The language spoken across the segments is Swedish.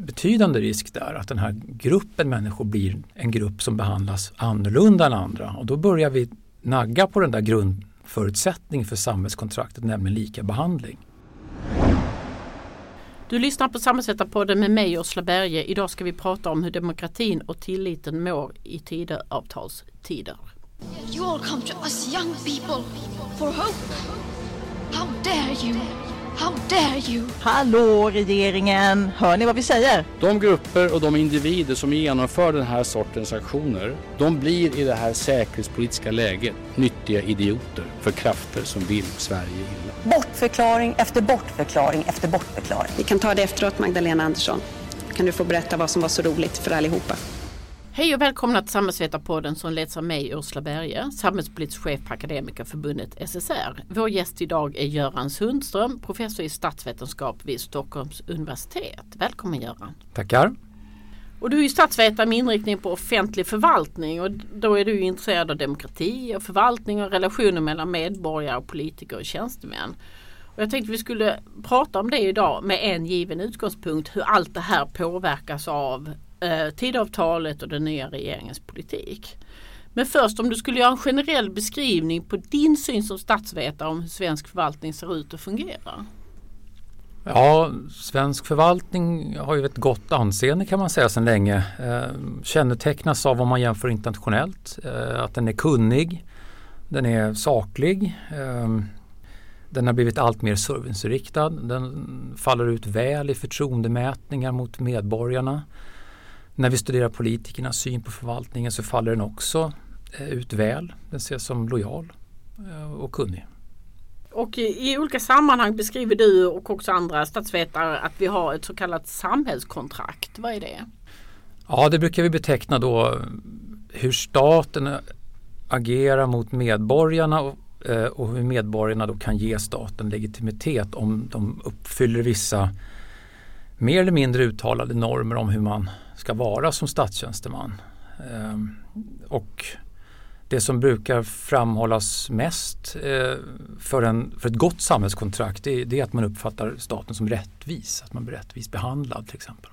betydande risk där att den här gruppen människor blir en grupp som behandlas annorlunda än andra och då börjar vi nagga på den där grundförutsättningen för samhällskontraktet, nämligen lika behandling. Du lyssnar på Samhällsvetarpodden med mig Ursula Berge. Idag ska vi prata om hur demokratin och tilliten mår i Tidöavtalstider. You all come to us young people for hope. How dare you? How dare you? Hallå regeringen! Hör ni vad vi säger? De grupper och de individer som genomför den här sortens aktioner, de blir i det här säkerhetspolitiska läget nyttiga idioter för krafter som vill Sverige illa. Bortförklaring efter bortförklaring efter bortförklaring. Vi kan ta det efteråt Magdalena Andersson. Kan du få berätta vad som var så roligt för allihopa? Hej och välkomna till Samhällsvetarpodden som leds av mig Ursula Berge, samhällspolitisk chef på Akademikerförbundet SSR. Vår gäst idag är Göran Sundström, professor i statsvetenskap vid Stockholms universitet. Välkommen Göran! Tackar! Och du är statsvetare med inriktning på offentlig förvaltning och då är du intresserad av demokrati och förvaltning och relationer mellan medborgare, politiker och tjänstemän. Och jag tänkte vi skulle prata om det idag med en given utgångspunkt hur allt det här påverkas av eh, tidavtalet och den nya regeringens politik. Men först om du skulle göra en generell beskrivning på din syn som statsvetare om hur svensk förvaltning ser ut och fungerar. Ja, svensk förvaltning har ju ett gott anseende kan man säga sedan länge. Eh, kännetecknas av om man jämför internationellt, eh, att den är kunnig, den är saklig, eh, den har blivit allt mer serviceinriktad, den faller ut väl i förtroendemätningar mot medborgarna. När vi studerar politikernas syn på förvaltningen så faller den också eh, ut väl. Den ses som lojal eh, och kunnig. Och i, olika sammanhang beskriver du och också andra statsvetare att vi har ett så kallat samhällskontrakt. Vad är det? Ja, det brukar vi beteckna då hur staten agerar mot medborgarna och, eh, och hur medborgarna då kan ge staten legitimitet om de uppfyller vissa mer eller mindre uttalade normer om hur man ska vara som statstjänsteman. Ehm, och det som brukar framhållas mest eh, för, en, för ett gott samhällskontrakt det, det, är att man uppfattar staten som rättvis, att man blir rättvist behandlad till exempel.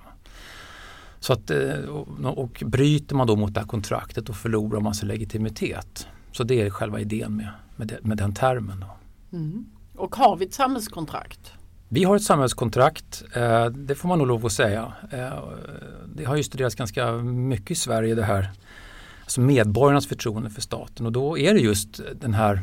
Så att, eh, och, och bryter man då mot det här kontraktet då förlorar man sin legitimitet. Så det är själva idén med, med, det, med den termen. Mm. Och har vi ett samhällskontrakt? Vi har ett samhällskontrakt, eh, det får man nog lov att säga. Eh, det har ju studerats ganska mycket i Sverige det här. Alltså medborgarnas förtroende för staten och då är det just den här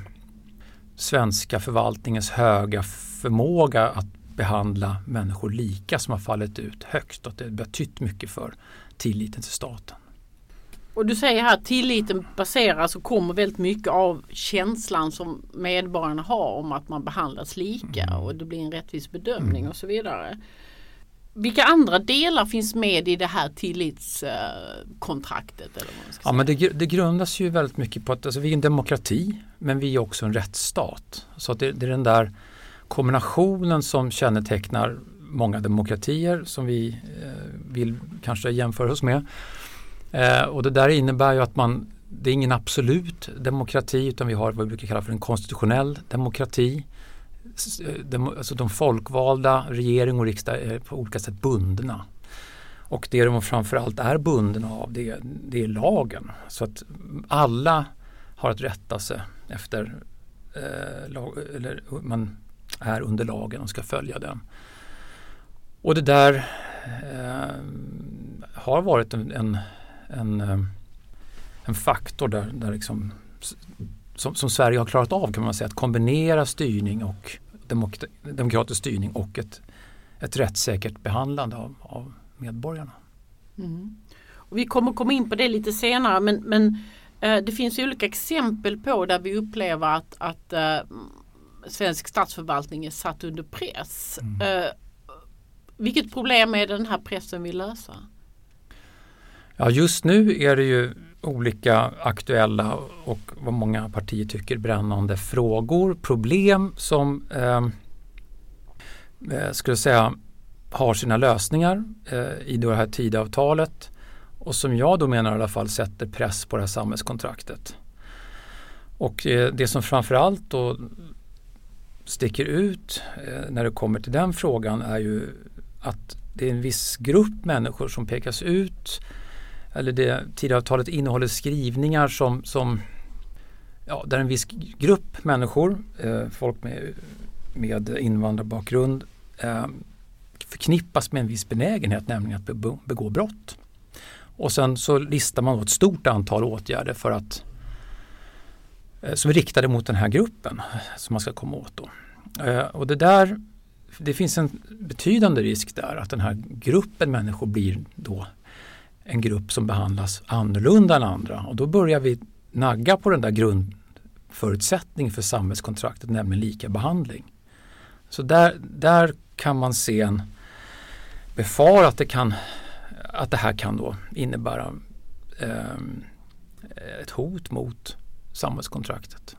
svenska förvaltningens höga förmåga att behandla människor lika som har fallit ut högst och att det har betytt mycket för tilliten till staten. Och du säger här att tilliten baseras och kommer väldigt mycket av känslan som medborgarna har om att man behandlas lika mm. och det blir en rättvis bedömning mm. och så vidare. Vilka andra delar finns med i det här tillitskontraktet? Eller vad ja, men det, det, grundas ju väldigt mycket på att alltså, vi är en demokrati men vi är också en rättsstat. Så det, det är den där kombinationen som kännetecknar många demokratier som vi eh, vill kanske jämföra oss med. Eh, och det där innebär ju att man, det är ingen absolut demokrati utan vi har vad vi brukar kalla för en konstitutionell demokrati. Eh, dem, alltså de folkvalda, regering och riksdag är på olika sätt bundna. Och det de framförallt är bundna av det, det är lagen. Så att alla har att rätta sig efter eh, lag, eller man är under lagen och ska följa den. Och det där eh, har varit en, en en, eh, en faktor där, där liksom, som, som, Sverige har klarat av kan man säga, att kombinera styrning och demok demokratisk styrning och ett, ett rättssäkert behandlande av, av medborgarna. Mm. Och vi kommer komma in på det lite senare men, men eh, det finns olika exempel på där vi upplever att, att eh, svensk statsförvaltning är satt under press. Mm. Eh, vilket problem är den här pressen vill lösa? Ja, just nu är det ju olika aktuella och vad många partier tycker brännande frågor, problem som ehm, eh, skulle säga har sina lösningar eh, i det här tidavtalet och som jag då menar i alla fall sätter press på det här samhällskontraktet. Och eh, det som framförallt då sticker ut eh, när det kommer till den frågan är ju att det är en viss grupp människor som pekas ut. Eller det Tidöavtalet innehåller skrivningar som, som ja, där en viss grupp människor, eh, folk med, med invandrarbakgrund eh, förknippas med en viss benägenhet, nämligen att begå, begå brott. Och sen så listar man ett stort antal åtgärder för att eh, som är riktade mot den här gruppen eh, som man ska komma åt. Då. Eh, och det där det finns en betydande risk där att den här gruppen människor blir då en grupp som behandlas annorlunda än andra och då börjar vi nagga på den där grundförutsättningen för samhällskontraktet, nämligen lika behandling. Så där, där kan man se en befara att det, kan, att det här kan då innebära eh, ett hot mot samhällskontraktet.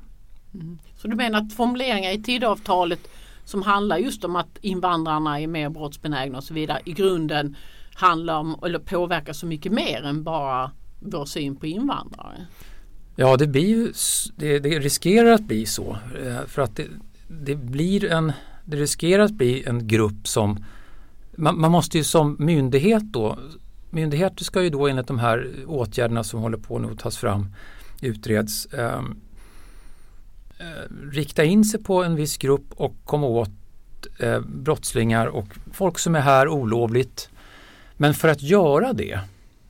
Mm. Så du menar att formuleringar i Tidöavtalet som handlar just om att invandrarna är mer brottsbenägna och så vidare i grunden handlar om eller påverkar så mycket mer än bara vår syn på invandrare? Ja, det, blir det, det riskerar att bli så. Eh, för att det, det, blir en, det riskerar att bli en grupp som man, man, måste ju som myndighet då Myndigheter ska ju då enligt de här åtgärderna som håller på nu att tas fram utreds eh, eh, rikta in sig på en viss grupp och komma åt eh, brottslingar och folk som är här olovligt. Men för att göra det,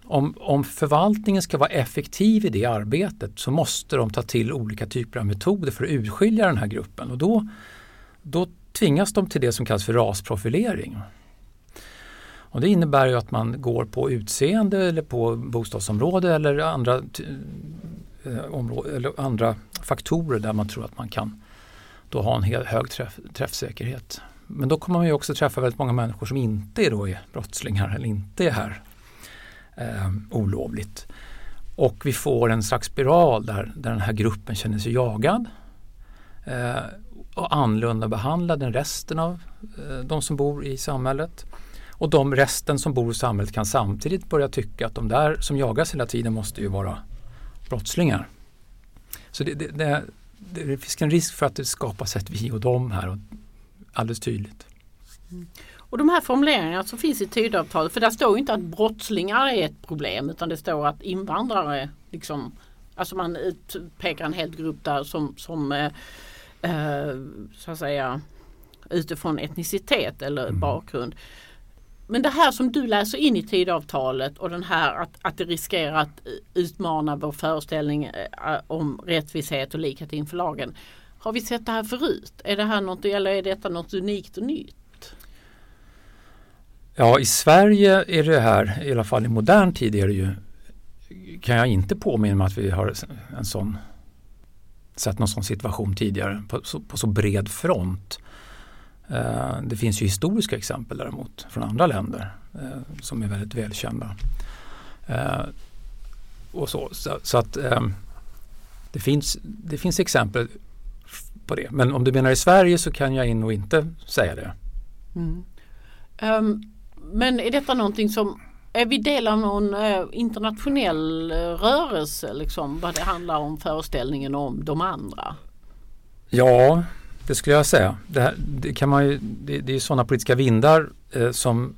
om, om förvaltningen ska vara effektiv i det arbetet så måste de ta till olika typer av metoder för att urskilja den här gruppen och då, då tvingas de till det som kallas för rasprofilering. Och det innebär ju att man går på utseende eller på bostadsområde eller andra eh, område, eller andra faktorer där man tror att man kan då ha en hög träff, träffsäkerhet. Men då kommer man ju också träffa väldigt många människor som inte är, då är brottslingar eller inte är här eh, olovligt. Och vi får en slags spiral där, där den här gruppen känner sig jagad eh, och annorlunda behandlad än resten av eh, de som bor i samhället. Och de resten som bor i samhället kan samtidigt börja tycka att de där som jagas hela tiden måste ju vara brottslingar. Så det, det, det, det finns en risk för att det skapas ett vi och dem här. Och alldeles tydligt. Mm. Och de här formuleringarna som finns i Tidöavtalet, för där står inte att brottslingar är ett problem utan det står att invandrare, liksom, alltså man pekar en hel grupp där som, som eh, eh, så att säga utifrån etnicitet eller mm. bakgrund. Men det här som du läser in i tidavtalet och den här att, att det riskerar att utmana vår föreställning eh, om rättvishet och likhet inför lagen. Har vi sett det här förut? Är det här något, eller är detta något unikt och nytt? Ja, i Sverige är det här, i alla fall i modern tid, är det ju, kan jag inte påminna mig att vi har en sån, sett någon sån situation tidigare på, på så bred front. Eh, det finns ju historiska exempel däremot från andra länder eh, som är väldigt välkända. Eh, och så, så, så att eh, det finns, det finns exempel på det. Men om du menar i Sverige så kan jag nog inte säga det. Mm. Um, men är detta någonting som är vi del av någon uh, internationell uh, rörelse liksom vad det handlar om föreställningen om de andra? Ja, det skulle jag säga. Det, här, det kan man ju, det, det är sådana politiska vindar eh, som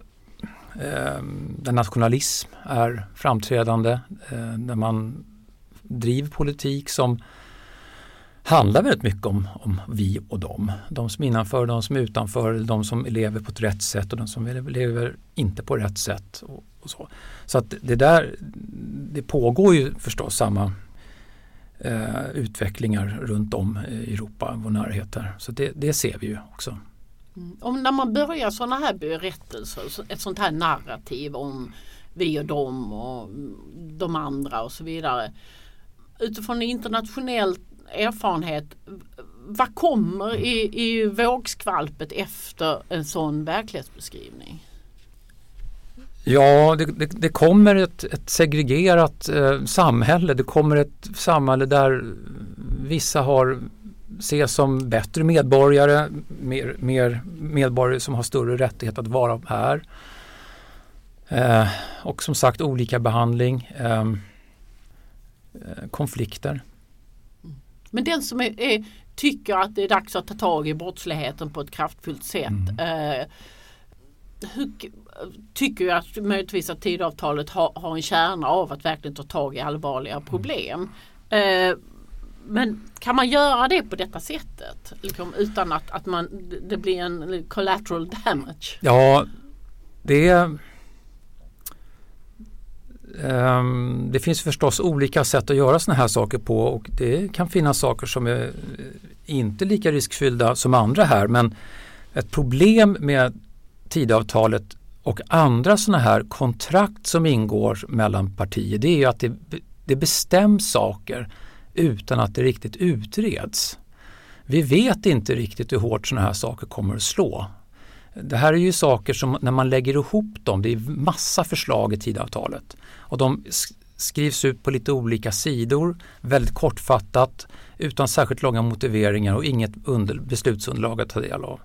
eh, där nationalism är framträdande. Eh, där man driver politik som handlar väldigt mycket om, om vi och dem. De som är innanför, de som är utanför, de som lever på ett rätt sätt och de som lever inte på rätt sätt. Och, och så så att det där, det pågår ju förstås samma eh, utvecklingar runt om i Europa, vår närhet här. Så det, det ser vi ju också. Mm. Om när man börjar sådana här berättelser, ett sånt här narrativ om vi och dem och de andra och så vidare. Utifrån internationellt erfarenhet, vad kommer i, i vågskvalpet efter en sån verklighetsbeskrivning? Ja, det, det, det kommer ett, ett segregerat eh, samhälle. Det kommer ett samhälle där vissa har ses som bättre medborgare, mer, mer medborgare som har större rättighet att vara här. Eh, och som sagt olika behandling, ehm, eh, konflikter. Men den som är, är, tycker att det är dags att ta tag i brottsligheten på ett kraftfullt sätt mm. eh, hur, tycker jag att möjligtvis att tidavtalet har, har en kärna av att verkligen ta tag i allvarliga problem. Eh, men kan man göra det på detta sättet? Liksom, utan att, att man, det blir en collateral damage? Ja, det Ehm, det finns förstås olika sätt att göra sådana här saker på och det kan finnas saker som är eh, inte lika riskfyllda som andra här men ett problem med tidavtalet och andra sådana här kontrakt som ingår mellan partier det är att det, det bestäms saker utan att det riktigt utreds. Vi vet inte riktigt hur hårt sådana här saker kommer att slå. Det här är ju saker som när man lägger ihop dem, det är massa förslag i tidavtalet och de skrivs ut på lite olika sidor, väldigt kortfattat, utan särskilt långa motiveringar och inget under, beslutsunderlag att ta del av.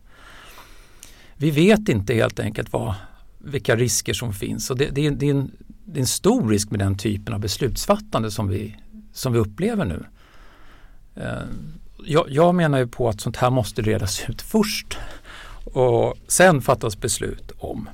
Vi vet inte helt enkelt vad, vilka risker som finns och det, det, är, det, är en, det är en stor risk med den typen av beslutsfattande som vi, som vi upplever nu. Eh, jag, jag menar ju på att sånt här måste redas ut först och sen fattas beslut om.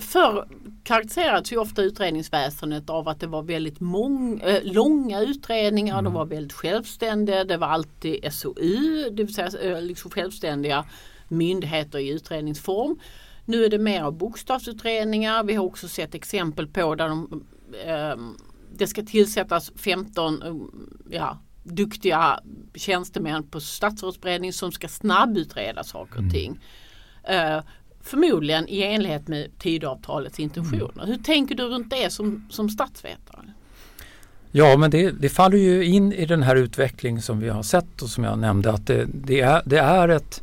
Förr karaktäriserades ju ofta utredningsväsendet av att det var väldigt mång, äh, långa utredningar, mm. de var väldigt självständiga, det var alltid SOU, det vill säga äh, liksom självständiga myndigheter i utredningsform. Nu är det mer av bokstavsutredningar. Vi har också sett exempel på där de, äh, det ska tillsättas 15 ja, duktiga tjänstemän på statsrådsberedningen som ska snabbutreda saker och mm. ting. Uh, förmodligen i enlighet med tidavtalets intentioner. Mm. Hur tänker du runt det som, som statsvetare? Ja men det, det, faller ju in i den här utvecklingen som vi har sett och som jag nämnde att det, det är, det är ett,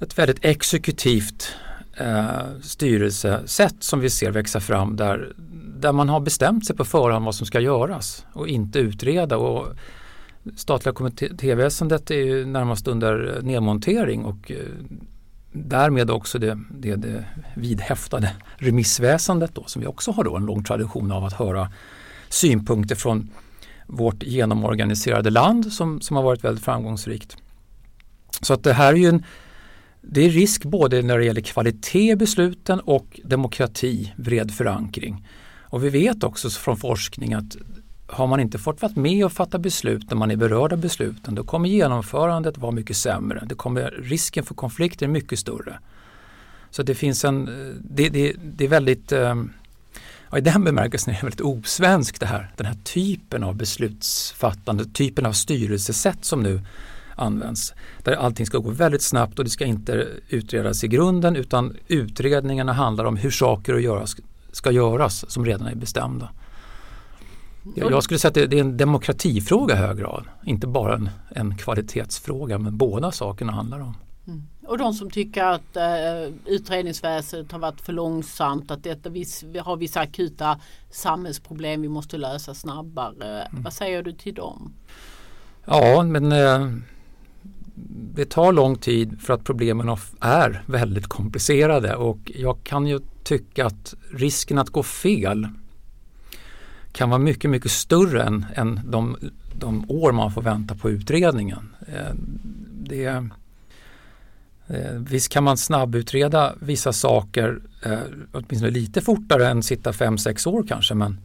ett väldigt exekutivt eh, styrelsesätt som vi ser växa fram där där man har bestämt sig på förhand vad som ska göras och inte utreda. Och statliga kommittéväsendet är ju närmast under nedmontering och eh, därmed också det, det, det vidhäftade remissväsendet då, som vi också har då en lång tradition av att höra synpunkter från vårt genomorganiserade land som, som har varit väldigt framgångsrikt. Så att det här är ju en det är risk både när det gäller kvalitet i besluten och demokrati, bred förankring. Och vi vet också från forskning att har man inte fått vara med och fatta beslut när man är berörd av besluten då kommer genomförandet vara mycket sämre. Det kommer, risken för konflikter är mycket större. Så det finns en, det, det, det är väldigt, ehm, ja, i den bemärkelsen är det väldigt osvenskt det här, den här typen av beslutsfattande, typen av styrelsesätt som nu används. Där allting ska gå väldigt snabbt och det ska inte utredas i grunden utan utredningarna handlar om hur saker och göras ska göras som redan är bestämda. Jag skulle säga att det är en demokratifråga i hög grad, inte bara en, en kvalitetsfråga men båda sakerna handlar om. Mm. Och de som tycker att eh, utredningsväsendet har varit för långsamt, att detta, vi, vi har vissa akuta samhällsproblem vi måste lösa snabbare. Mm. Vad säger du till dem? Ja, men eh, det tar lång tid för att problemen är väldigt komplicerade och jag kan ju tycka att risken att gå fel kan vara mycket, mycket större än, än de, de år man får vänta på utredningen. Eh, det, eh, visst kan man snabbutreda vissa saker eh, åtminstone lite fortare än sitta fem sex år kanske men,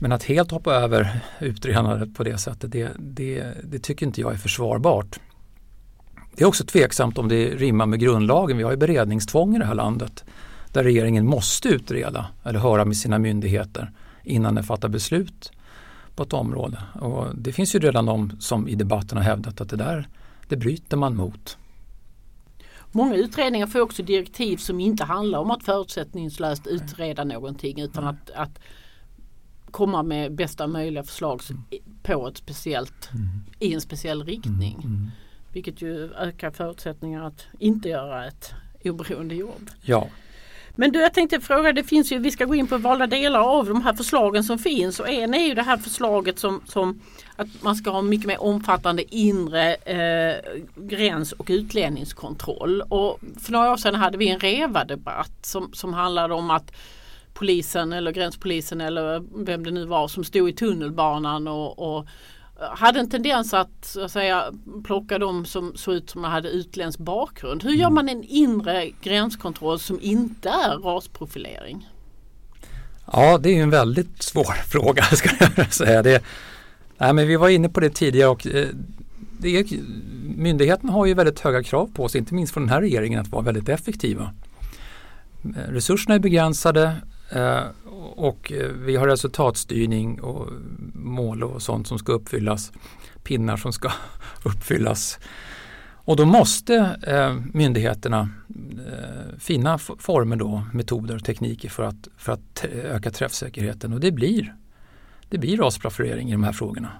men att helt hoppa över utredandet på det sättet det, det, det tycker inte jag är försvarbart. Det är också tveksamt om det rimmar med grundlagen. Vi har ju beredningstvång i det här landet där regeringen måste utreda eller höra med sina myndigheter innan den fattar beslut på ett område. Och det finns ju redan de som i debatten har hävdat att det där det bryter man mot. Många utredningar får också direktiv som inte handlar om att förutsättningslöst utreda någonting utan att, att komma med bästa möjliga förslag mm. på ett speciellt, mm. i en speciell riktning. Mm. mm. Vilket ju ökar förutsättningar att inte göra ett oberoende jobb. Ja. Men du, jag tänkte fråga, det finns ju, vi ska gå in på valda delar av de här förslagen som finns och en är ju det här förslaget som, som att man ska ha mycket mer omfattande inre eh, gräns och utlänningskontroll. Och för några år sedan hade vi en REVA-debatt som, som handlade om att polisen eller gränspolisen eller vem det nu var som stod i tunnelbanan och, och hade en tendens att, att säga, plocka de som såg ut som hade utländsk bakgrund. Hur gör Mm. man en inre gränskontroll som inte är rasprofilering? Ja, det är ju en väldigt svår fråga ska jag säga. Det, nej, men vi var inne på det tidigare och eh, det är, myndigheterna har ju väldigt höga krav på sig, inte minst från den här regeringen, att vara väldigt effektiva. Eh, Resurserna är begränsade Eh, och eh, vi har resultatstyrning och mål och sånt som ska uppfyllas, pinnar som ska uppfyllas. Och då måste eh, myndigheterna eh, finna former då, metoder och tekniker för att, för att öka träffsäkerheten och det blir, det blir rasprofilering i de här frågorna.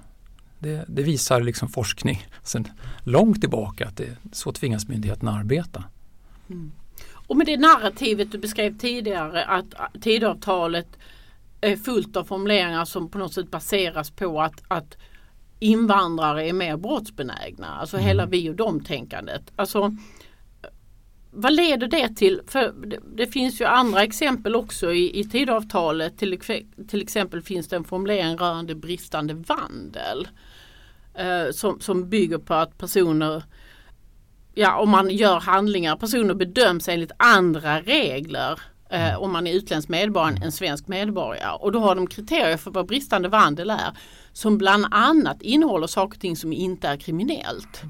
Det, det visar liksom forskning sedan långt tillbaka att det, så tvingas myndigheterna arbeta. Mm. Och med det narrativet du beskrev tidigare att Tidöavtalet är fullt av formuleringar som på något sätt baseras på att, att invandrare är mer brottsbenägna. Alltså hela vi och dem-tänkandet. Alltså, vad leder det till? För det, det finns ju andra exempel också i, i Tidöavtalet. Till, till exempel finns det en formulering rörande bristande vandel. Eh, som, som bygger på att personer ja, om man gör handlingar, personer bedöms enligt andra regler eh, om man är utländsk medborgare än svensk medborgare. Och då har de kriterier för vad bristande vandel är som bland annat innehåller saker och ting som inte är kriminellt.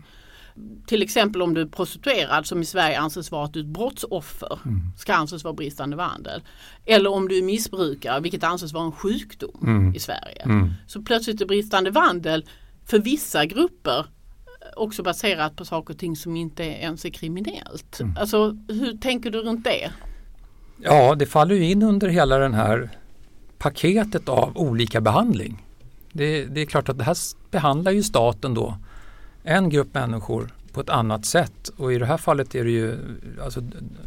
Till exempel om du är prostituerad som i Sverige anses vara ett brottsoffer ska anses vara bristande vandel. Eller om du är missbrukare vilket anses vara en sjukdom i Sverige. Så plötsligt är bristande vandel för vissa grupper också baserat på saker och ting som inte ens är kriminellt. Alltså hur tänker du runt det? Ja, det faller ju in under hela den här paketet av olika behandling. Det, det är klart att det här behandlar ju staten då en grupp människor på ett annat sätt och i det här fallet är det ju alltså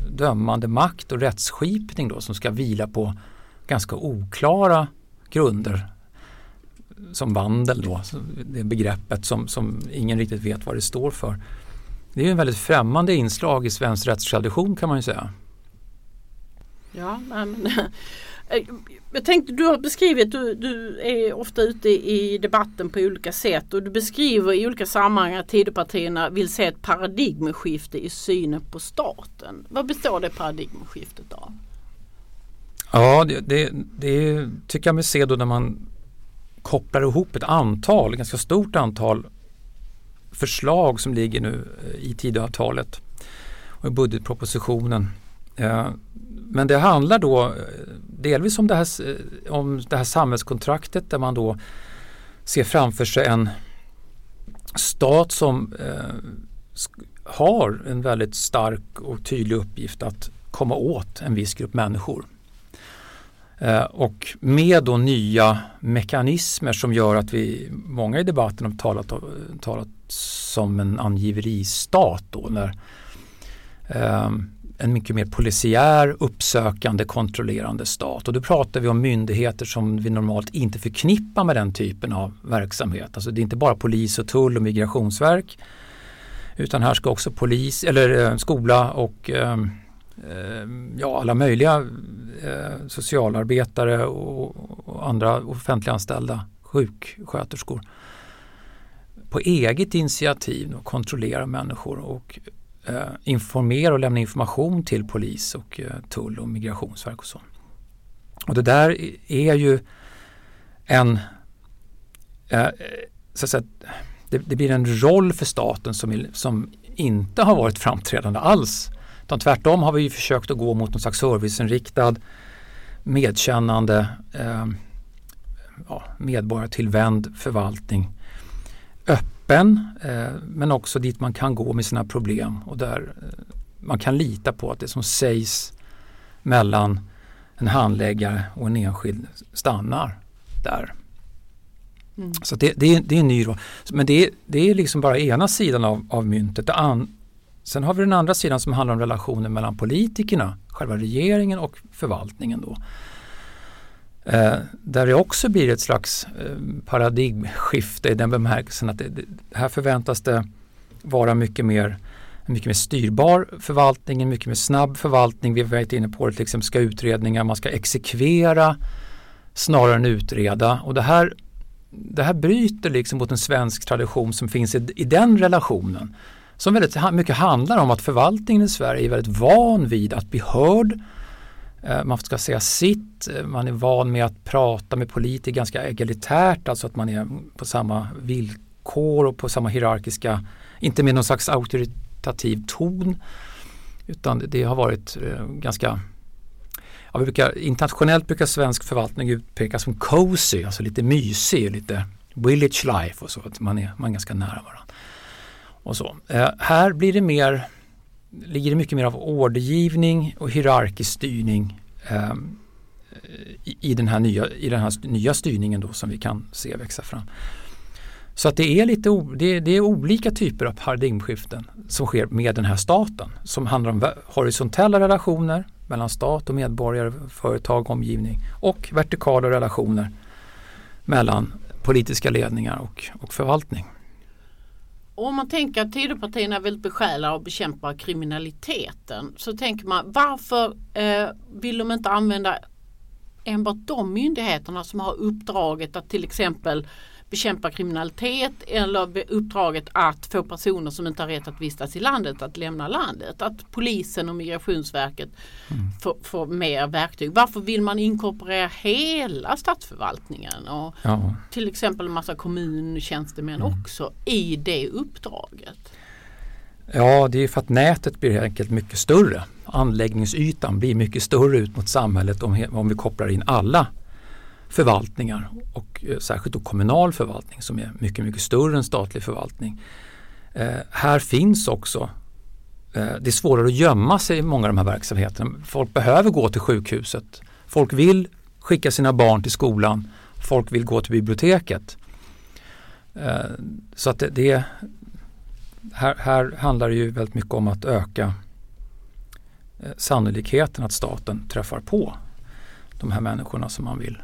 dömande makt och rättsskipning då som ska vila på ganska oklara grunder som vandel då, det begreppet som, som ingen riktigt vet vad det står för. Det är ju en väldigt främmande inslag i svensk rättstradition kan man ju säga. Ja, men, jag tänkte du har beskrivit, du, du är ofta ute i debatten på olika sätt och du beskriver i olika sammanhang att Tidöpartierna vill se ett paradigmskifte i synen på staten. Vad består det paradigmskiftet av? Ja, det, det, det tycker jag mig se då när man kopplar ihop ett antal, ganska stort antal förslag som ligger nu eh, i Tidöavtalet och i budgetpropositionen. Eh, men det handlar då eh, delvis om det, här, om det här samhällskontraktet där man då ser framför sig en stat som har en väldigt stark och tydlig uppgift att komma åt en viss grupp människor. Eh, och med då nya mekanismer som gör att vi, många i debatten har talat, talat som en angiveristat då när ehm, en mycket mer polisiär, uppsökande, kontrollerande stat. Och då pratar vi om myndigheter som vi normalt inte förknippar med den typen av verksamhet. Alltså det är inte bara polis och tull och migrationsverk utan här ska också polis eller eh, skola och ehm, Eh, ja, alla möjliga eh, socialarbetare och, och andra offentliganställda sjuksköterskor på eget initiativ och kontrollera människor och eh, informera och lämna information till polis och eh, tull och migrationsverk och så. Och det där är ju en eh, så att säga, det, det blir en roll för staten som, som inte har varit framträdande alls. Utan tvärtom har vi försökt att gå mot någon slags serviceinriktad, medkännande, eh, ja, medborgartillvänd förvaltning. Öppen, eh, men också dit man kan gå med sina problem och där eh, man kan lita på att det som sägs mellan en handläggare och en enskild stannar där. Så det, det, är, det är en ny roll. Men det, är- det är liksom bara ena sidan av, av myntet. An, sen har vi den andra sidan som handlar om relationen mellan politikerna, själva regeringen och förvaltningen. Då. Eh, där det också blir ett slags eh, paradigmskifte i den bemärkelsen att det, det, här förväntas det vara mycket mer en mycket mer styrbar förvaltning, en mycket mer snabb förvaltning. Vi har varit inne på det, till exempel ska utredningar, man ska exekvera snarare än utreda. Och det här det här bryter liksom mot en svensk tradition som finns i, i den relationen. Som väldigt mycket handlar om att förvaltningen i Sverige är väldigt van vid att bli hörd. Eh, man ska säga sitt, eh, man är van med att prata med politiker ganska egalitärt, alltså att man är på samma villkor och på samma hierarkiska, inte med någon slags auktoritativ ton. Utan det har varit eh, ganska Ja, vi brukar, internationellt brukar svensk förvaltning utpekas som cozy, alltså lite mysig, lite village life och så. Att man, är, man är ganska nära varandra. Och så. Eh, här blir det mer, ligger det mycket mer av ordergivning och hierarkisk styrning eh, i, i, den här nya, i den här nya styrningen då som vi kan se växa fram. Så att det är lite det, det, är olika typer av paradigmskiften som sker med den här staten som handlar om horisontella relationer mellan stat och medborgare, företag, och omgivning och vertikala relationer mellan politiska ledningar och, och förvaltning. Om man tänker att Tidöpartierna är väldigt besjälade av att bekämpa kriminaliteten så tänker man varför eh, vill de inte använda enbart de myndigheterna som har uppdraget att till exempel bekämpa kriminalitet eller uppdraget att få personer som inte har rätt att vistas i landet att lämna landet. Att polisen och Migrationsverket mm. får, får, mer verktyg. Varför vill man inkorporera hela statsförvaltningen och ja. till exempel en massa kommuntjänstemän mm. också i det uppdraget? Ja, det är för att nätet blir enkelt mycket större. Anläggningsytan blir mycket större ut mot samhället om, om vi kopplar in alla förvaltningar och eh, särskilt då kommunal förvaltning som är mycket, mycket större än statlig förvaltning. Eh, här finns också eh, det är svårare att gömma sig i många av de här verksamheterna. Folk behöver gå till sjukhuset. Folk vill skicka sina barn till skolan. Folk vill gå till biblioteket. Eh, så att det, det här, här, handlar det ju väldigt mycket om att öka eh, sannolikheten att staten träffar på de här människorna som man vill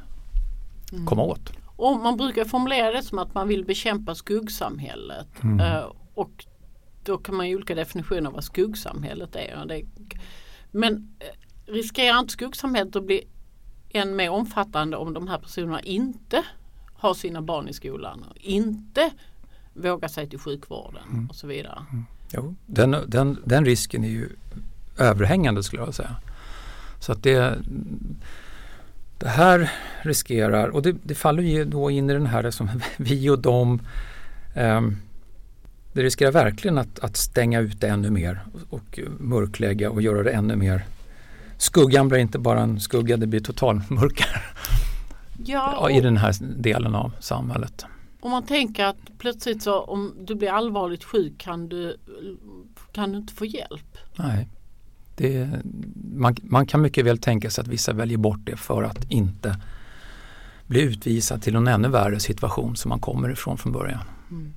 mm. komma åt. Och man brukar formulera det som att man vill bekämpa skuggsamhället. Mm. Uh, och då kan man ju olika definitioner av vad skuggsamhället är. Men uh, riskerar inte skuggsamhället att bli än mer omfattande om de här personerna inte har sina barn i skolan och inte vågar sig till sjukvården mm. och så vidare. Mm. Jo, den, den, den risken är ju överhängande skulle jag säga. Så att det det här riskerar, och det, det faller ju då in i den här som vi och dem. Um, det riskerar verkligen att, att stänga ut ännu mer och, mörklägga och göra det ännu mer. Skuggan blir inte bara en skugga, det blir totalmörker ja, i den här delen av samhället. Om man tänker att plötsligt så om du blir allvarligt sjuk kan du, kan du inte få hjälp. Nej. Det, man, man, kan mycket väl tänka sig att vissa väljer bort det för att inte bli utvisad till en ännu värre situation som man kommer ifrån från början. Mm.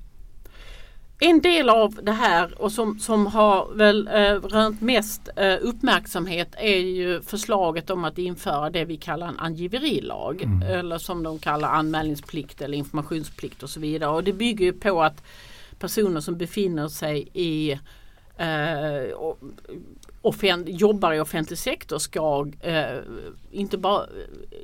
En del av det här och som, som har väl eh, rönt mest eh, uppmärksamhet är ju förslaget om att införa det vi kallar en angiverilag. Mm. Eller som de kallar anmälningsplikt eller informationsplikt och så vidare. Och det bygger ju på att personer som befinner sig i eh, offent, jobbar i offentlig sektor ska eh, inte bara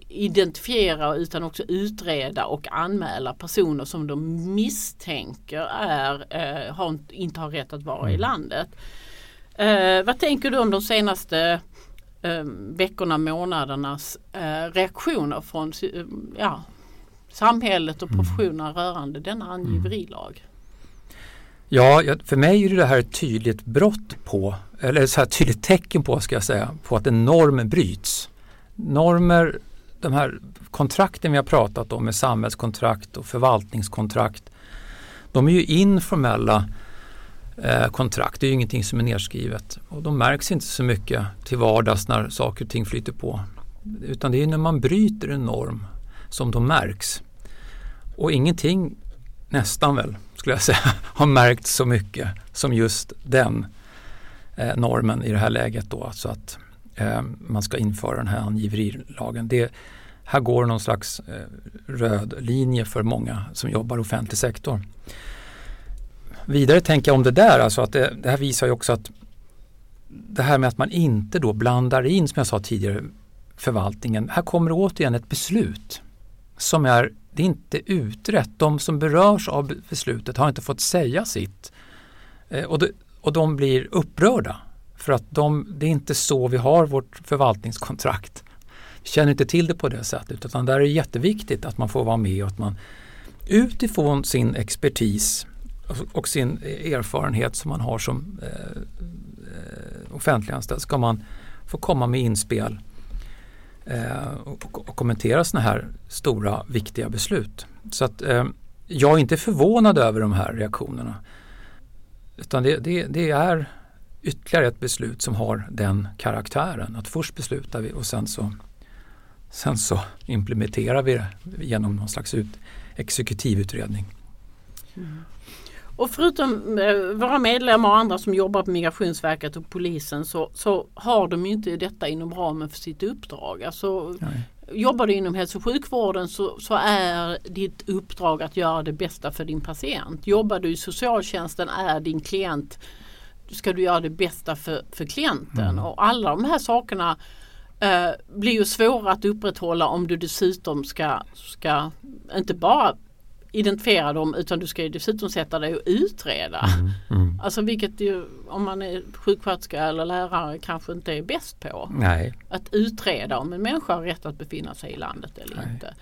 identifiera utan också utreda och anmäla personer som de misstänker är, eh, har, inte har rätt att vara mm. i landet. Eh, vad tänker du om de senaste eh, veckorna, månadernas eh, reaktioner från ja, samhället och mm. professionen rörande denna mm. angiverilag? Ja, för mig är det här ett tydligt brott på, eller så här tydligt tecken på ska jag säga, på att en norm bryts. Normer, de här kontrakten vi har pratat om med samhällskontrakt och förvaltningskontrakt, de är ju informella eh, kontrakt, det är ju ingenting som är nedskrivet och de märks inte så mycket till vardags när saker och ting flyter på. Utan det är när man bryter en norm som de märks. Och ingenting, nästan väl, skulle jag säga, har märkt så mycket som just den eh, normen i det här läget då. Alltså att eh, man ska införa den här angiverilagen. Det, här går någon slags eh, röd linje för många som jobbar i offentlig sektor. Vidare tänker jag om det där, alltså att det, det här visar ju också att det här med att man inte då blandar in, som jag sa tidigare, förvaltningen. Här kommer återigen ett beslut som är det är inte utrett. De som berörs av beslutet har inte fått säga sitt. Eh, och, det, och de blir upprörda för att de, det är inte så vi har vårt förvaltningskontrakt. Vi känner inte till det på det sättet utan där är det jätteviktigt att man får vara med och att man utifrån sin expertis och sin erfarenhet som man har som eh, eh offentliganställd ska man få komma med inspel eh, och, och, kommentera sådana här stora viktiga beslut. Så att eh, jag är inte förvånad över de här reaktionerna. Utan det, det, det, är ytterligare ett beslut som har den karaktären. Att först beslutar vi och sen så, sen så implementerar vi det genom någon slags ut, exekutivutredning. Mm. Och förutom eh, våra medlemmar och andra som jobbar på Migrationsverket och polisen så, så har de inte detta inom ramen för sitt uppdrag. Alltså, jobbar du inom hälso och sjukvården så, så, är ditt uppdrag att göra det bästa för din patient. Jobbar du i socialtjänsten är din klient ska du göra det bästa för, för klienten. Mm. Och alla de här sakerna eh, blir ju svåra att upprätthålla om du dessutom ska, ska inte bara identifiera dem utan du ska ju dessutom sätta dig och utreda. Mm, mm. Alltså vilket ju om man är sjuksköterska eller lärare kanske inte är bäst på. Nej. Att utreda om en människa har rätt att befinna sig i landet eller Nej. inte.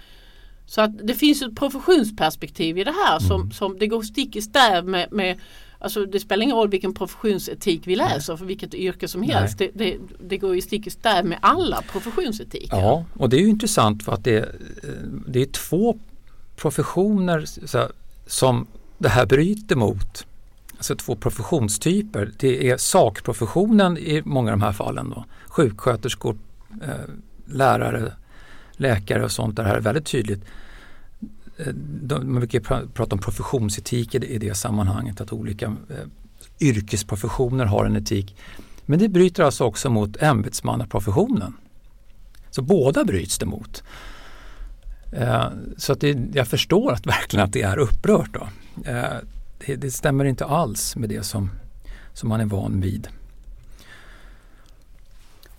Så att det finns ett professionsperspektiv i det här som, mm. som det går stick i stäv med, med Alltså det spelar ingen roll vilken professionsetik vi läser för vilket yrke som helst. Det, det, det, går ju stick i stäv med alla professionsetiker. Ja, och det är ju intressant för att det, det är två professioner så, som det här bryter mot. Alltså två professionstyper. Det är sakprofessionen i många av de här fallen. Då. Sjuksköterskor, eh, lärare, läkare och sånt där det här är väldigt tydligt. Eh, de, man brukar pr prata om professionsetik i det, i det sammanhanget, att olika eh, yrkesprofessioner har en etik. Men det bryter alltså också mot ämbetsmannaprofessionen. Så båda bryts det mot. Eh, så att det, jag förstår att verkligen att det är upprört. Då. Eh, det, det, stämmer inte alls med det som, som man är van vid.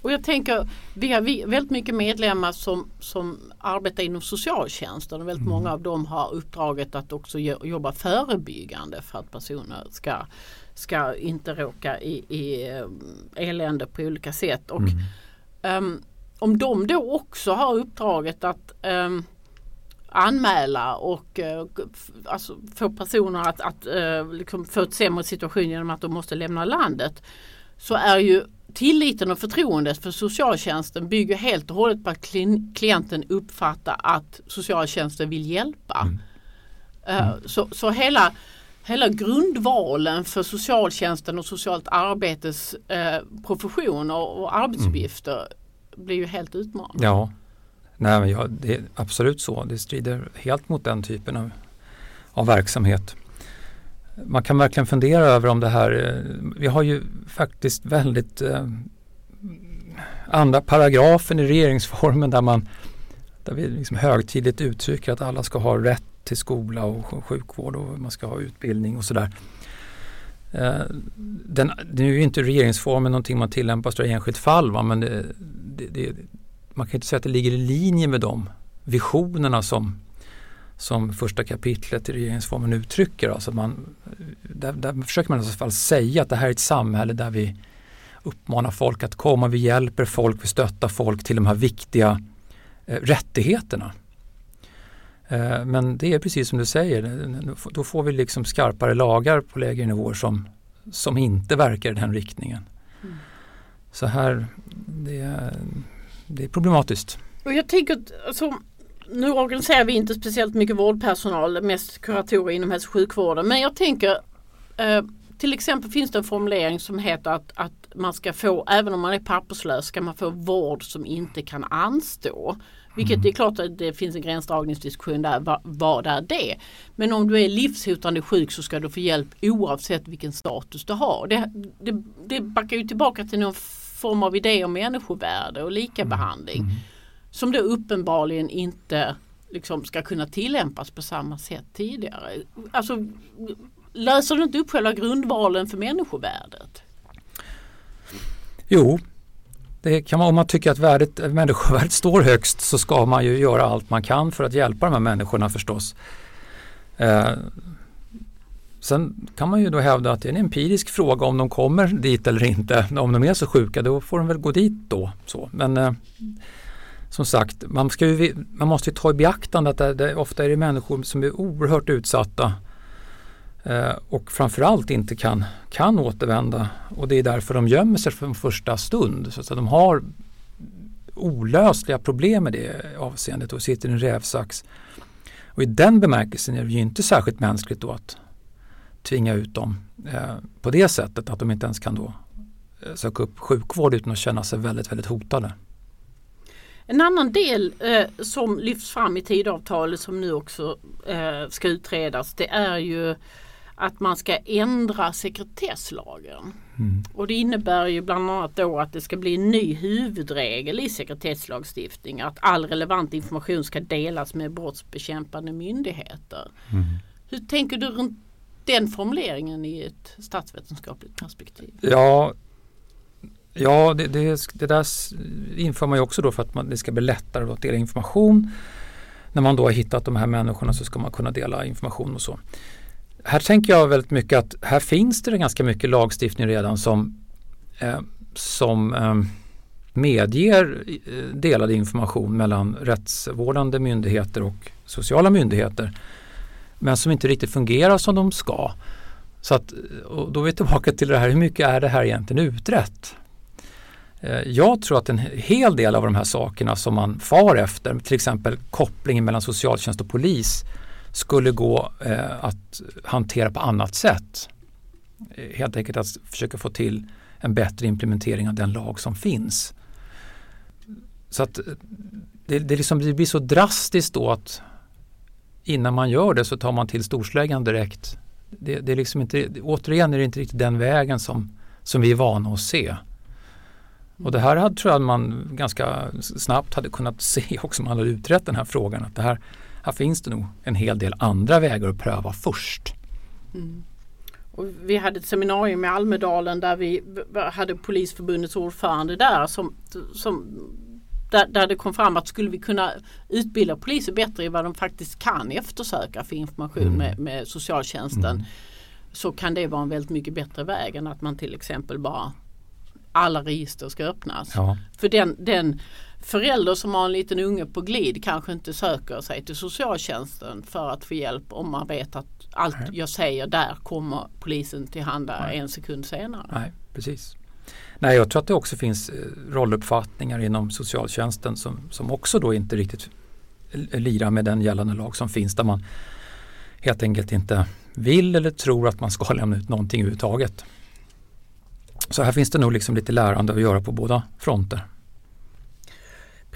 Och jag tänker, vi har väldigt mycket medlemmar som, som arbetar inom socialtjänsten och väldigt mm. många av dem har uppdraget att också jobba förebyggande för att personer ska, ska inte råka i, i eh, elände på olika sätt. Och, mm. um, om de då också har uppdraget att um, anmäla och uh, alltså, få personer att, att uh, liksom få ett sämre situation genom att de måste lämna landet så är ju tilliten och förtroendet för socialtjänsten bygger helt och hållet på att klienten uppfattar att socialtjänsten vill hjälpa. Mm. Uh, så, så hela, hela grundvalen för socialtjänsten och socialt arbetes profession och, och arbetsuppgifter mm. blir ju helt utmanad. Ja, Nej, men ja, det är absolut så. Det strider helt mot den typen av, av verksamhet. Man kan verkligen fundera över om det här, eh, vi har ju faktiskt väldigt eh, andra paragrafen i regeringsformen där man där vi liksom högtidligt uttrycker att alla ska ha rätt till skola och sjukvård och man ska ha utbildning och sådär. Eh, den, är ju inte regeringsformen någonting man tillämpar i enskilt fall va? men det, det, det, man kan inte säga att det ligger i linje med de visionerna som, som första kapitlet i regeringsformen uttrycker. Alltså man, där, där försöker man i alla fall säga att det här är ett samhälle där vi uppmanar folk att komma, vi hjälper folk, vi stöttar folk till de här viktiga eh, rättigheterna. Eh, men det är precis som du säger, då får vi liksom skarpare lagar på lägre nivåer som, som inte verkar i den riktningen. Mm. Så här, det, det är problematiskt. Och jag tänker att alltså, nu organiserar vi inte speciellt mycket vårdpersonal, mest kuratorer inom hälso och sjukvården. Men jag tänker eh, till exempel finns det en formulering som heter att, att man ska få, även om man är papperslös, ska man få vård som inte kan anstå. Vilket mm. det är klart att det finns en gränsdragningsdiskussion där. Vad, vad är det? Men om du är livshotande sjuk så ska du få hjälp oavsett vilken status du har. Det, det, det backar ju tillbaka till någon form av idé om människovärde och likabehandling. Mm. Som då uppenbarligen inte liksom ska kunna tillämpas på samma sätt tidigare. Alltså löser du inte upp själva grundvalen för människovärdet? Jo, det kan man, om man tycker att värdet, människovärdet står högst så ska man ju göra allt man kan för att hjälpa de här människorna förstås. Eh, sen kan man ju då hävda att det är en empirisk fråga om de kommer dit eller inte. Om de är så sjuka då får de väl gå dit då. Så. Men eh, som sagt, man, ska ju, man måste ju ta i beaktande att det, det, ofta är det människor som är oerhört utsatta eh, och framförallt inte kan, kan återvända. Och det är därför de gömmer sig från första stund. Så att de har olösliga problem med det avseendet och sitter i en rävsax. Och i den bemärkelsen är det ju inte särskilt mänskligt då att tvinga ut dem eh, på det sättet att de inte ens kan då eh, söka upp sjukvård utan att känna sig väldigt, väldigt hotade. En annan del eh, som lyfts fram i tidavtalet som nu också eh, ska utredas det är ju att man ska ändra sekretesslagen. Mm. Och det innebär ju bland annat då att det ska bli en ny huvudregel i sekretesslagstiftning att all relevant information ska delas med brottsbekämpande myndigheter. Mm. Hur tänker du runt den formuleringen i ett statsvetenskapligt perspektiv? Ja, Ja, det, det, det, där inför man ju också då för att man, det ska bli lättare att dela information. När man då har hittat de här människorna så ska man kunna dela information och så. Här tänker jag väldigt mycket att här finns det ganska mycket lagstiftning redan som, eh, som eh, medger eh, delad information mellan rättsvårdande myndigheter och sociala myndigheter. Men som inte riktigt fungerar som de ska. Så att, och då är vi tillbaka till det här, hur mycket är det här egentligen utrett? Eh, jag tror att en hel del av de här sakerna som man far efter, till exempel kopplingen mellan socialtjänst och polis, skulle gå eh, att hantera på annat sätt. Eh, helt enkelt att försöka få till en bättre implementering av den lag som finns. Så att det, det, liksom, det blir så drastiskt då att innan man gör det så tar man till storsläggan direkt. Det, det är liksom inte, återigen är det inte riktigt den vägen som, som vi är vana att se. Och det här hade, tror jag man ganska snabbt hade kunnat se också om man hade utrett den här frågan. Att det här, här finns det nog en hel del andra vägar att pröva först. Mm. Och vi hade ett seminarium i Almedalen där vi hade Polisförbundets ordförande där som, som där, där det kom fram att skulle vi kunna utbilda poliser bättre i vad de faktiskt kan eftersöka för information mm. med, med socialtjänsten mm. så kan det vara en väldigt mycket bättre väg än att man till exempel bara alla register ska öppnas. Ja. För den, den förälder som har en liten unge på glid kanske inte söker sig till socialtjänsten för att få hjälp om man vet att allt jag säger där kommer polisen tillhanda Nej. en sekund senare. Nej, precis. Nej, jag tror att det också finns eh, rolluppfattningar inom socialtjänsten som, som också då inte riktigt lirar med den gällande lag som finns där man helt enkelt inte vill eller tror att man ska lämna ut någonting överhuvudtaget. Så här finns det nog liksom lite lärande att göra på båda fronter.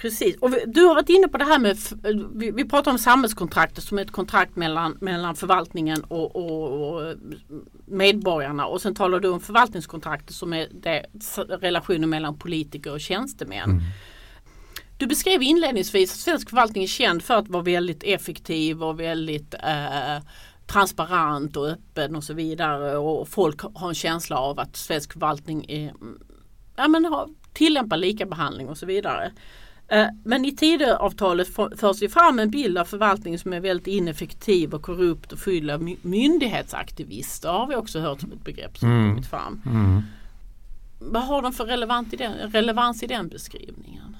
Precis, och du har varit inne på det här med, vi pratar om samhällskontraktet som ett kontrakt mellan, mellan förvaltningen och, och, och medborgarna och sen talar du om förvaltningskontraktet som är det, relationen mellan politiker och tjänstemän. Mm. Du beskrev inledningsvis att svensk förvaltning är känd för att vara väldigt effektiv och väldigt eh, transparent och öppen och så vidare och folk har en känsla av att svensk förvaltning är, ja, men har, tillämpar lika behandling och så vidare. Eh, men i Tidöavtalet förs det fram en bild av förvaltningen som är väldigt ineffektiv och korrupt och full av myndighetsaktivister har vi också hört som ett begrepp som mm. kommit fram. Mm. Vad har de för relevant i den, relevans i den beskrivningen?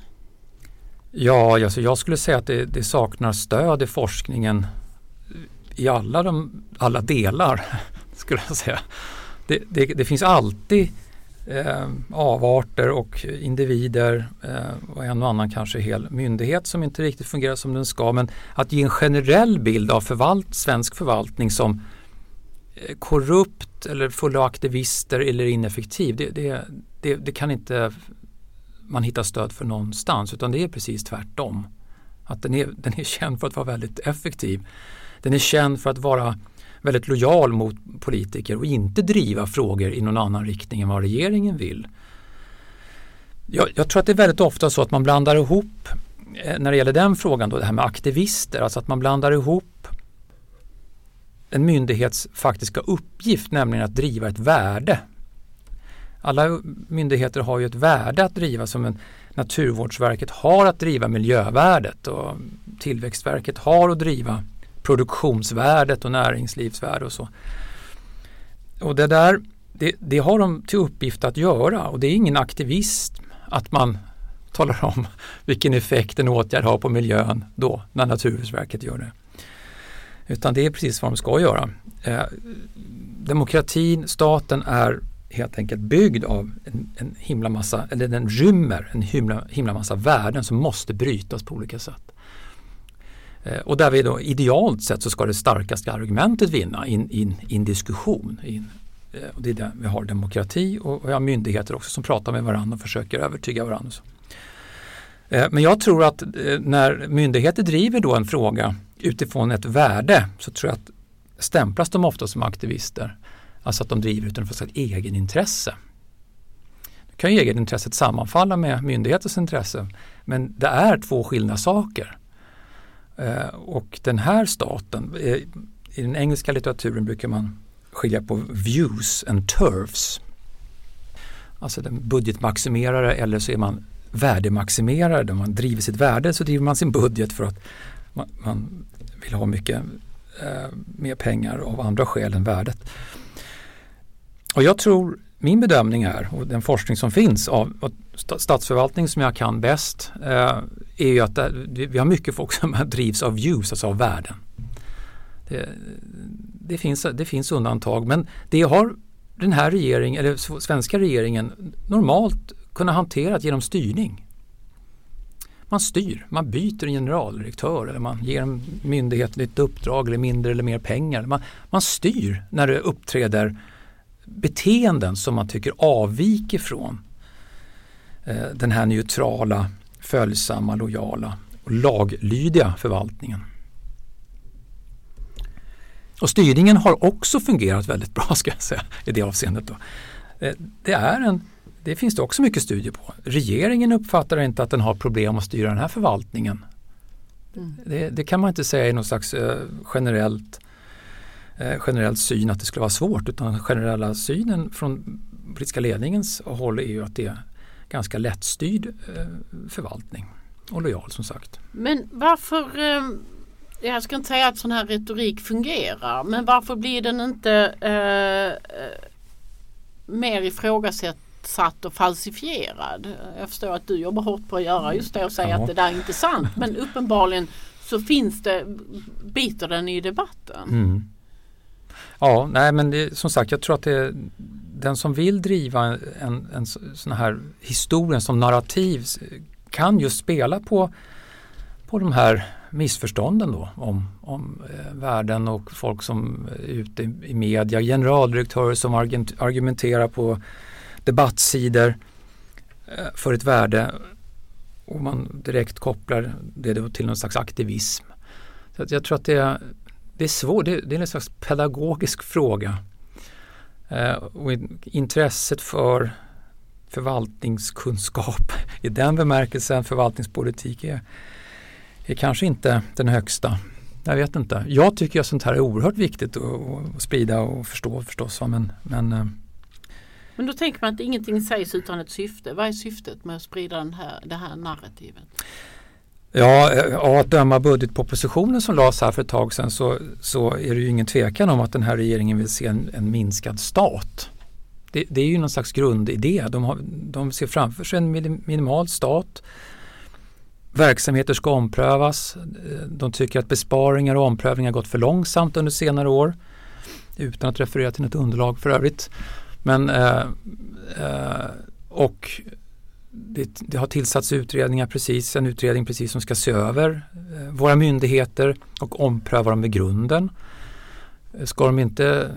Ja, alltså jag skulle säga att det, det saknar stöd i forskningen i alla, de, alla delar, skulle jag säga. Det, det, det finns alltid eh, avarter och individer eh, och en och annan kanske hel myndighet som inte riktigt fungerar som den ska. Men att ge en generell bild av förvalt, svensk förvaltning som eh, korrupt eller full av aktivister eller ineffektiv, det, det, det, det kan inte man hitta stöd för någonstans utan det är precis tvärtom. Att den är, den är känd för att vara väldigt effektiv. Den är känd för att vara väldigt lojal mot politiker och inte driva frågor i någon annan riktning än vad regeringen vill. Jag, jag tror att det är väldigt ofta så att man blandar ihop eh, när det gäller den frågan då, det här med aktivister, alltså att man blandar ihop en myndighets faktiska uppgift, nämligen att driva ett värde. Alla myndigheter har ju ett värde att driva som en Naturvårdsverket har att driva miljövärdet och Tillväxtverket har att driva produktionsvärdet och näringslivsvärde och så. Och det där, det, det har de till uppgift att göra och det är ingen aktivism att man talar om vilken effekt en åtgärd har på miljön då när Naturvårdsverket gör det. Utan det är precis vad de ska göra. Eh, demokratin, staten är helt enkelt byggd av en, en himla massa, eller den rymmer en himla, himla massa värden som måste brytas på olika sätt. Eh, och där vi då idealt sett så ska det starkaste argumentet vinna i in, in diskussion. In, eh, och det är där vi har demokrati och vi har myndigheter också som pratar med varandra och försöker övertyga varandra. Eh, men jag tror att när myndigheter driver då en fråga utifrån ett värde så tror jag att stämplas de ofta som aktivister. Alltså att de driver utifrån ett egenintresse. Nu kan ju egenintresset sammanfalla med myndighetens intresse men det är två skilda saker. Eh, och den här staten, eh, i den engelska litteraturen brukar man skilja på views and turfs. Alltså den budgetmaximerare eller så är man värdemaximerare. När man driver sitt värde så driver man sin budget för att man, man vill ha mycket eh, mer pengar av andra skäl än värdet. Och jag tror, min bedömning är, och den forskning som finns av statsförvaltning som jag kan bäst, eh, är ju att eh, det, vi har mycket folk som drivs av views, alltså av värden. Det, det, finns, det finns undantag men det har den här regeringen, eller svenska regeringen normalt kunnat hantera genom styrning. Man styr, man byter en generaldirektör eller man ger en myndighet ett uppdrag eller mindre eller mer pengar. Man, man styr när det uppträder beteenden som man tycker avviker från den här neutrala, följsamma, lojala och laglydiga förvaltningen. Och styrningen har också fungerat väldigt bra ska jag säga i det avseendet. Då. Eh, det är en det finns det också mycket studier på. Regeringen uppfattar inte att den har problem att styra den här förvaltningen. Mm. Det, det, kan man inte säga i någon slags eh, generellt, eh, generell syn att det skulle vara svårt utan den generella synen från politiska ledningens håll är ju att det är ganska lättstyrd eh, förvaltning och lojal som sagt. Men varför eh, jag ska inte säga att sån här retorik fungerar men varför blir den inte eh, eh mer ifrågasatt satt och falsifierad. Jag förstår att du jobbar hårt på att göra just det och säga ja. att det där är inte sant. Men uppenbarligen så finns det, biter den i debatten. Mm. Ja, nej men det, som sagt jag tror att det, den som vill driva en, en sån här historia, som narrativ kan just spela på, på de här missförstånden då om, om eh, världen och folk som är ute i, i media, generaldirektörer som argumenterar på debattsidor eh, för ett värde och man direkt kopplar det då till någon slags aktivism. Så jag tror att det är, det är svårt, det, det är en slags pedagogisk fråga. Eh, och intresset för förvaltningskunskap i den bemärkelsen, förvaltningspolitik är, är kanske inte den högsta. Jag vet inte. Jag tycker att sånt här är oerhört viktigt att, att sprida och förstå förstås. Men, men eh. men då tänker man att ingenting sägs utan ett syfte. Vad är syftet med att sprida den här, det här narrativet? Ja, eh, av att döma budgetpropositionen som lades här för ett tag sedan så, så är det ju ingen tvekan om att den här regeringen vill se en, en minskad stat. Det, det, är ju någon slags grundidé. De, har, de ser framför sig en minimal stat. Verksamheter ska omprövas. Eh, de tycker att besparingar och omprövningar gått för långsamt under senare år. Utan att referera till något underlag för övrigt. Men eh, eh, och det, det, har tillsatts utredningar precis, en utredning precis som ska se över eh, våra myndigheter och ompröva dem i grunden. Eh, ska, de inte,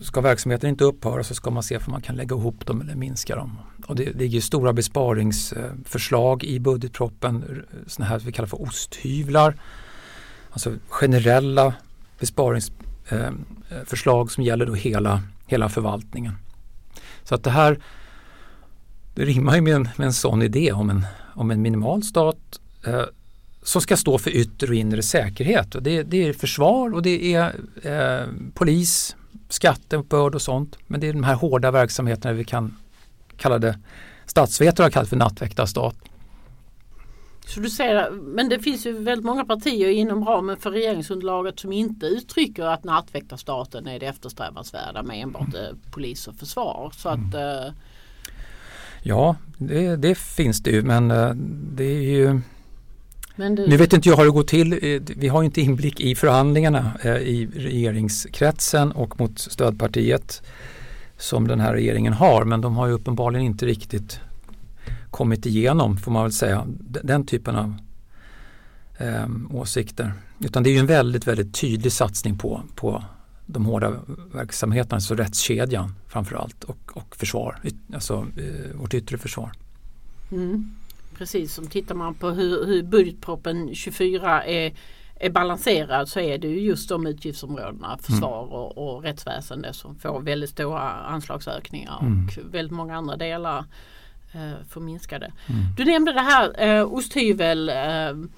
ska verksamheten inte upphöra så ska man se om man kan lägga ihop dem eller minska dem. Och det ligger stora besparingsförslag i budgetproppen, sådana här vi kallar för osthyvlar. Alltså generella besparingsförslag eh, som gäller då hela hela förvaltningen. Så att det här det rimmar ju med en, med en sån idé om en, om en minimal stat eh, som ska stå för yttre och inre säkerhet. Och det, det är försvar och det är eh, polis, skatteuppbörd och sånt. Men det är de här hårda verksamheterna vi kan kallade statsvetare har kallat för nattväktarstat. Så du säger, men det finns ju väldigt många partier inom ramen för regeringsunderlaget som inte uttrycker att nattväktarstaten är det eftersträvansvärda med enbart eh, polis och försvar. Så att, eh, Ja, det, det finns det ju men eh, det är ju det, Nu vet inte jag hur det går till. Eh, Vi har inte inblick i förhandlingarna eh, i regeringskretsen och mot stödpartiet som den här regeringen har. Men de har ju uppenbarligen inte riktigt kommit igenom, får man väl säga, den typen av eh, åsikter. Utan det är ju en väldigt, väldigt tydlig satsning på, på de hårda verksamheterna, alltså rättskedjan framför allt och, och försvar, alltså eh, vårt yttre försvar. mm, precis, som tittar man på hur, hur budgetproppen 24 är, är balanserad så är det ju just de utgiftsområdena försvar och, och rättsväsende som får väldigt stora anslagsökningar Mm. och väldigt många andra delar eh, får minskade. Mm. Du nämnde det här eh, osthyvel. Eh,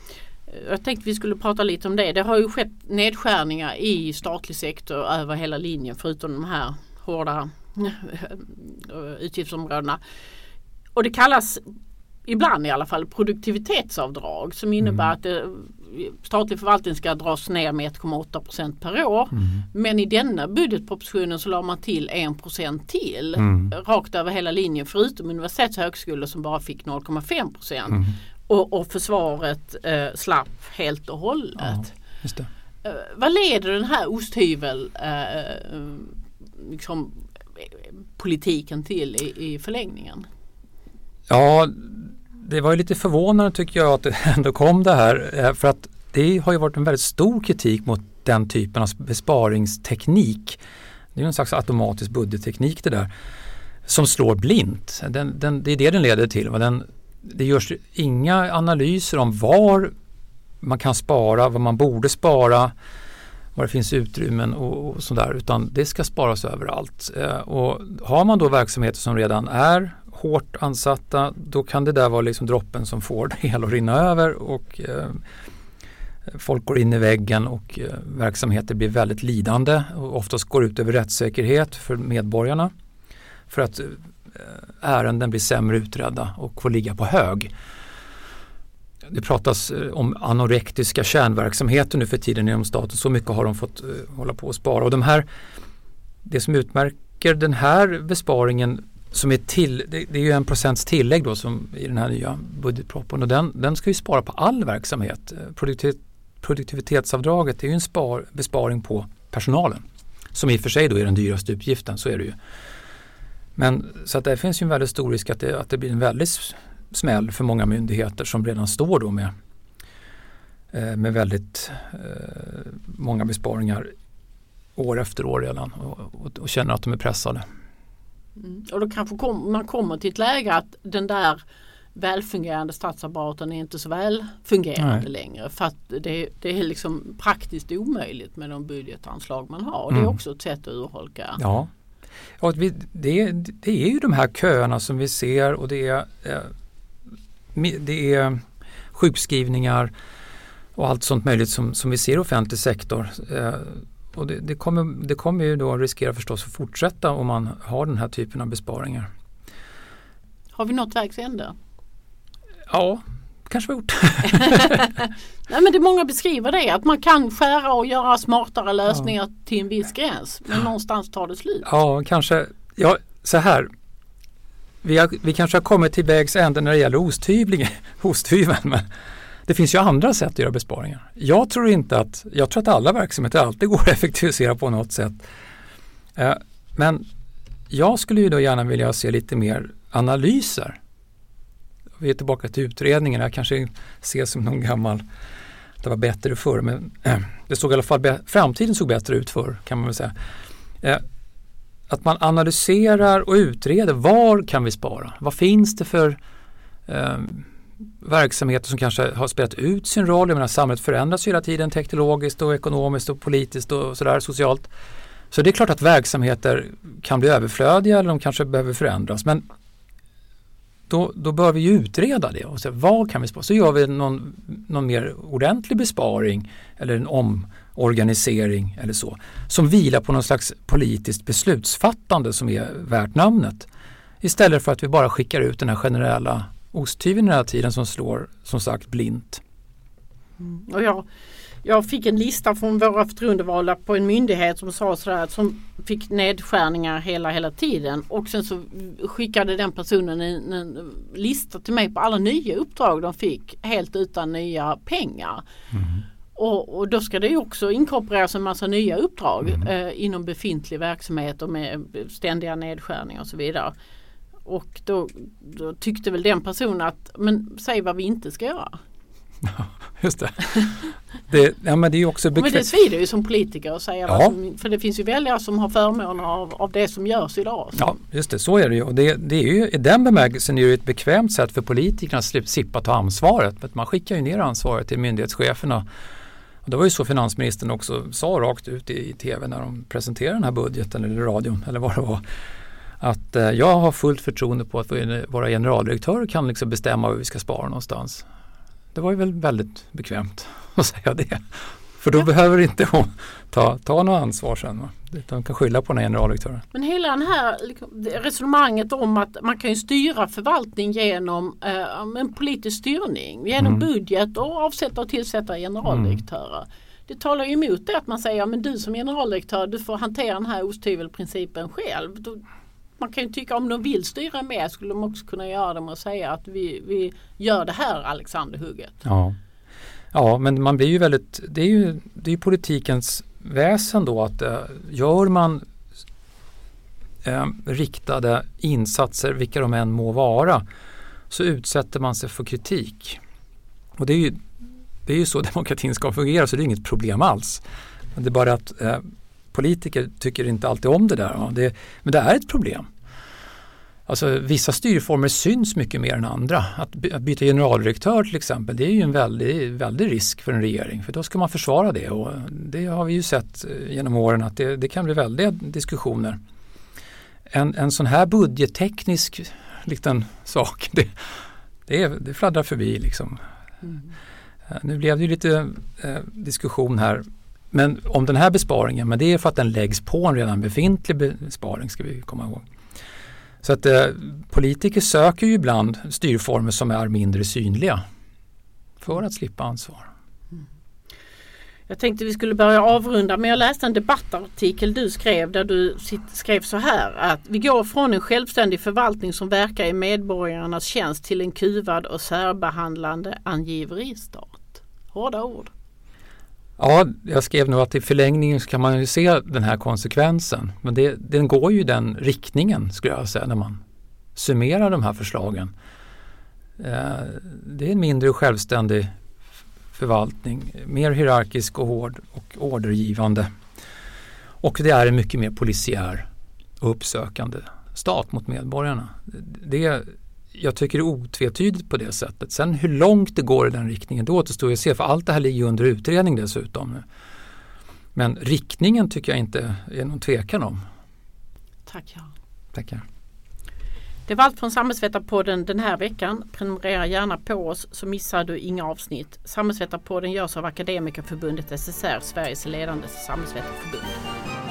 jag tänkte vi skulle prata lite om det. Det har ju skett nedskärningar i statlig sektor över hela linjen förutom de här hårda eh, utgiftsområdena. Och det kallas ibland i alla fall produktivitetsavdrag som innebär att det, statlig förvaltning ska dras ner med 1,8 procent per år. Men i denna budgetpropositionen så la man till 1 procent till Mm. rakt över hela linjen förutom universitets och högskolor som bara fick 0,5 procent. Och, och försvaret eh, slapp helt och hållet. Ja, just det. Eh, vad leder den här osthyvel eh, liksom, politiken till i, i förlängningen? Ja, det var ju lite förvånande tycker jag att det ändå kom det här. eh, För att det har ju varit en väldigt stor kritik mot den typen av besparingsteknik. Det är ju en slags automatisk budgetteknik det där. Som slår blint. Den, den, det är det den leder till. Den, det görs inga analyser om var man kan spara, vad man borde spara, var det finns utrymmen och, och sådär. Utan det ska sparas överallt. Eh, och har man då verksamheter som redan är hårt ansatta då kan det där vara liksom droppen som får det hela att rinna över och eh, folk går in i väggen och eh, verksamheter blir väldigt lidande och oftast går ut över rättssäkerhet för medborgarna för att eh, Eh, ärenden blir sämre utredda och får ligga på hög. Det pratas eh, om anorektiska kärnverksamheter nu för tiden inom staten. Så mycket har de fått eh, hålla på och spara. Och de här, det som utmärker den här besparingen som är till, det, det är ju en procents tillägg då som i den här nya budgetpropositionen och den, den ska ju spara på all verksamhet. Produktiv, produktivitetsavdraget är ju en spar, besparing på personalen som i och för sig då är den dyraste utgiften, så är det ju. Men så att det finns ju en väldigt stor risk att det, att det blir en väldigt smäll för många myndigheter som redan står då med, eh, med väldigt eh, många besparingar år efter år redan och, och, och känner att de är pressade. Mm. Och då kanske kom, man kommer till ett läge att den där välfungerande statsapparaten är inte så välfungerande Nej. längre. För att det, det är liksom praktiskt omöjligt med de budgetanslag man har. Och det är Mm. också ett sätt att urholka. Ja, att vi, det, det är ju de här köerna som vi ser och det är, eh, det är sjukskrivningar och allt sånt möjligt som, som vi ser i offentlig sektor. Eh, och det, det, kommer, det kommer ju då riskera förstås att fortsätta om man har den här typen av besparingar. Har vi nått vägs ände? Ja, kanske vi har gjort. Nej men det många beskriver det att man kan skära och göra smartare lösningar till en viss gräns. Men någonstans tar det slut. Ja, kanske. Ja, så här. Vi, har, vi kanske har kommit till vägs ände när det gäller osthyveln, men det finns ju andra sätt att göra besparingar. Jag tror inte att, jag tror att alla verksamheter alltid går att effektivisera på något sätt. Eh, men jag skulle ju då gärna vilja se lite mer analyser. Vi är tillbaka till utredningen, jag kanske ses som någon gammal, det var bättre förr, men eh, det såg i alla fall, framtiden såg bättre ut förr kan man väl säga. Eh, att man analyserar och utreder var kan vi spara? Vad finns det för eh, verksamheter som kanske har spelat ut sin roll? Jag menar, samhället förändras hela tiden teknologiskt och ekonomiskt och politiskt och sådär socialt. Så det är klart att verksamheter kan bli överflödiga eller de kanske behöver förändras. Men då, då bör vi ju utreda det och se vad kan vi spara? Så gör vi någon, någon mer ordentlig besparing eller en omorganisering eller så. Som vilar på någon slags politiskt beslutsfattande som är värt namnet. Istället för att vi bara skickar ut den här generella osthyveln hela tiden som slår som sagt blint. Mm. Och jag, jag fick en lista från våra förtroendevalda på en myndighet som sa sådär som fick nedskärningar hela hela tiden och sen så skickade den personen en, en lista till mig på alla nya uppdrag de fick helt utan nya pengar. Mm. Och, och, då ska det ju också inkorporeras en massa nya uppdrag mm. eh, inom befintlig verksamhet och med ständiga nedskärningar och så vidare. Och då, då, tyckte väl den personen att men säg vad vi inte ska göra. Just det. det, ja, men det är också bekvämt. Men det svider ju som politiker att säga ja. Som, för det finns ju väljare som har förmåner av, av det som görs idag. Så. Ja, just det. Så är det ju. Och det, det är ju i den bemärkelsen är det ett bekvämt sätt för politikerna att slippa ta ansvaret. För man skickar ju ner ansvaret till myndighetscheferna. Och det var ju så finansministern också sa rakt ut i, i tv när de presenterade den här budgeten eller radion eller vad det var att eh, jag har fullt förtroende på att våra generaldirektörer kan liksom bestämma var vi ska spara någonstans. Det var ju väl väldigt bekvämt att säga det. För då ja. behöver inte hon ta, ta något ansvar sen. Va? Utan kan skylla på den generaldirektören. Men hela det här liksom, resonemanget om att man kan ju styra förvaltning genom eh, en politisk styrning. Genom mm. budget och avsätta och tillsätta generaldirektörer. Mm. Det talar ju emot det att man säger att du som generaldirektör du får hantera den här osthyvelprincipen själv. Då, man kan ju tycka om de vill styra mer skulle de också kunna göra det med att säga att vi, vi gör det här Alexanderhugget. Ja. ja, men man blir ju väldigt, det är ju det är politikens väsen då att äh, gör man äh, riktade insatser, vilka de än må vara, så utsätter man sig för kritik. Och det är ju, det är ju så demokratin ska fungera så det är inget problem alls. Men det är bara att äh, politiker tycker inte alltid om det där. Det, men det är ett problem. Alltså, vissa styrformer syns mycket mer än andra. Att, byta generaldirektör till exempel, det är ju en väldig, väldig risk för en regering för då ska man försvara det och det har vi ju sett eh, genom åren att det, det kan bli väldiga diskussioner. En, en sån här budgetteknisk liten sak, det, det, det fladdrar förbi liksom. Mm. Eh, nu blev det ju lite eh, diskussion här men om den här besparingen, men det är för att den läggs på en redan befintlig besparing ska vi komma ihåg. Så att eh, politiker söker ju ibland styrformer som är mindre synliga för att slippa ansvar. Jag tänkte vi skulle börja avrunda men jag läste en debattartikel du skrev där du skrev så här att vi går från en självständig förvaltning som verkar i medborgarnas tjänst till en kuvad och särbehandlande angiveristat. Hårda ord. Ja, jag skrev nog att i förlängningen så kan man ju se den här konsekvensen. Men det, den går ju i den riktningen skulle jag säga när man summerar de här förslagen. Eh, det är en mindre självständig förvaltning, mer hierarkisk och hård och ordergivande. Och det är en mycket mer polisiär och uppsökande stat mot medborgarna. Det jag tycker det är otvetydigt på det sättet. Sen hur långt det går i den riktningen, det återstår att se för allt det här ligger under utredning dessutom. Men riktningen tycker jag inte är någon tvekan om. Tack Göran. Tackar. Det var allt från Samhällsvetarpodden den här veckan. Prenumerera gärna på oss så missar du inga avsnitt. Samhällsvetarpodden görs av Akademikerförbundet SSR, Sveriges ledande samhällsvetarförbund.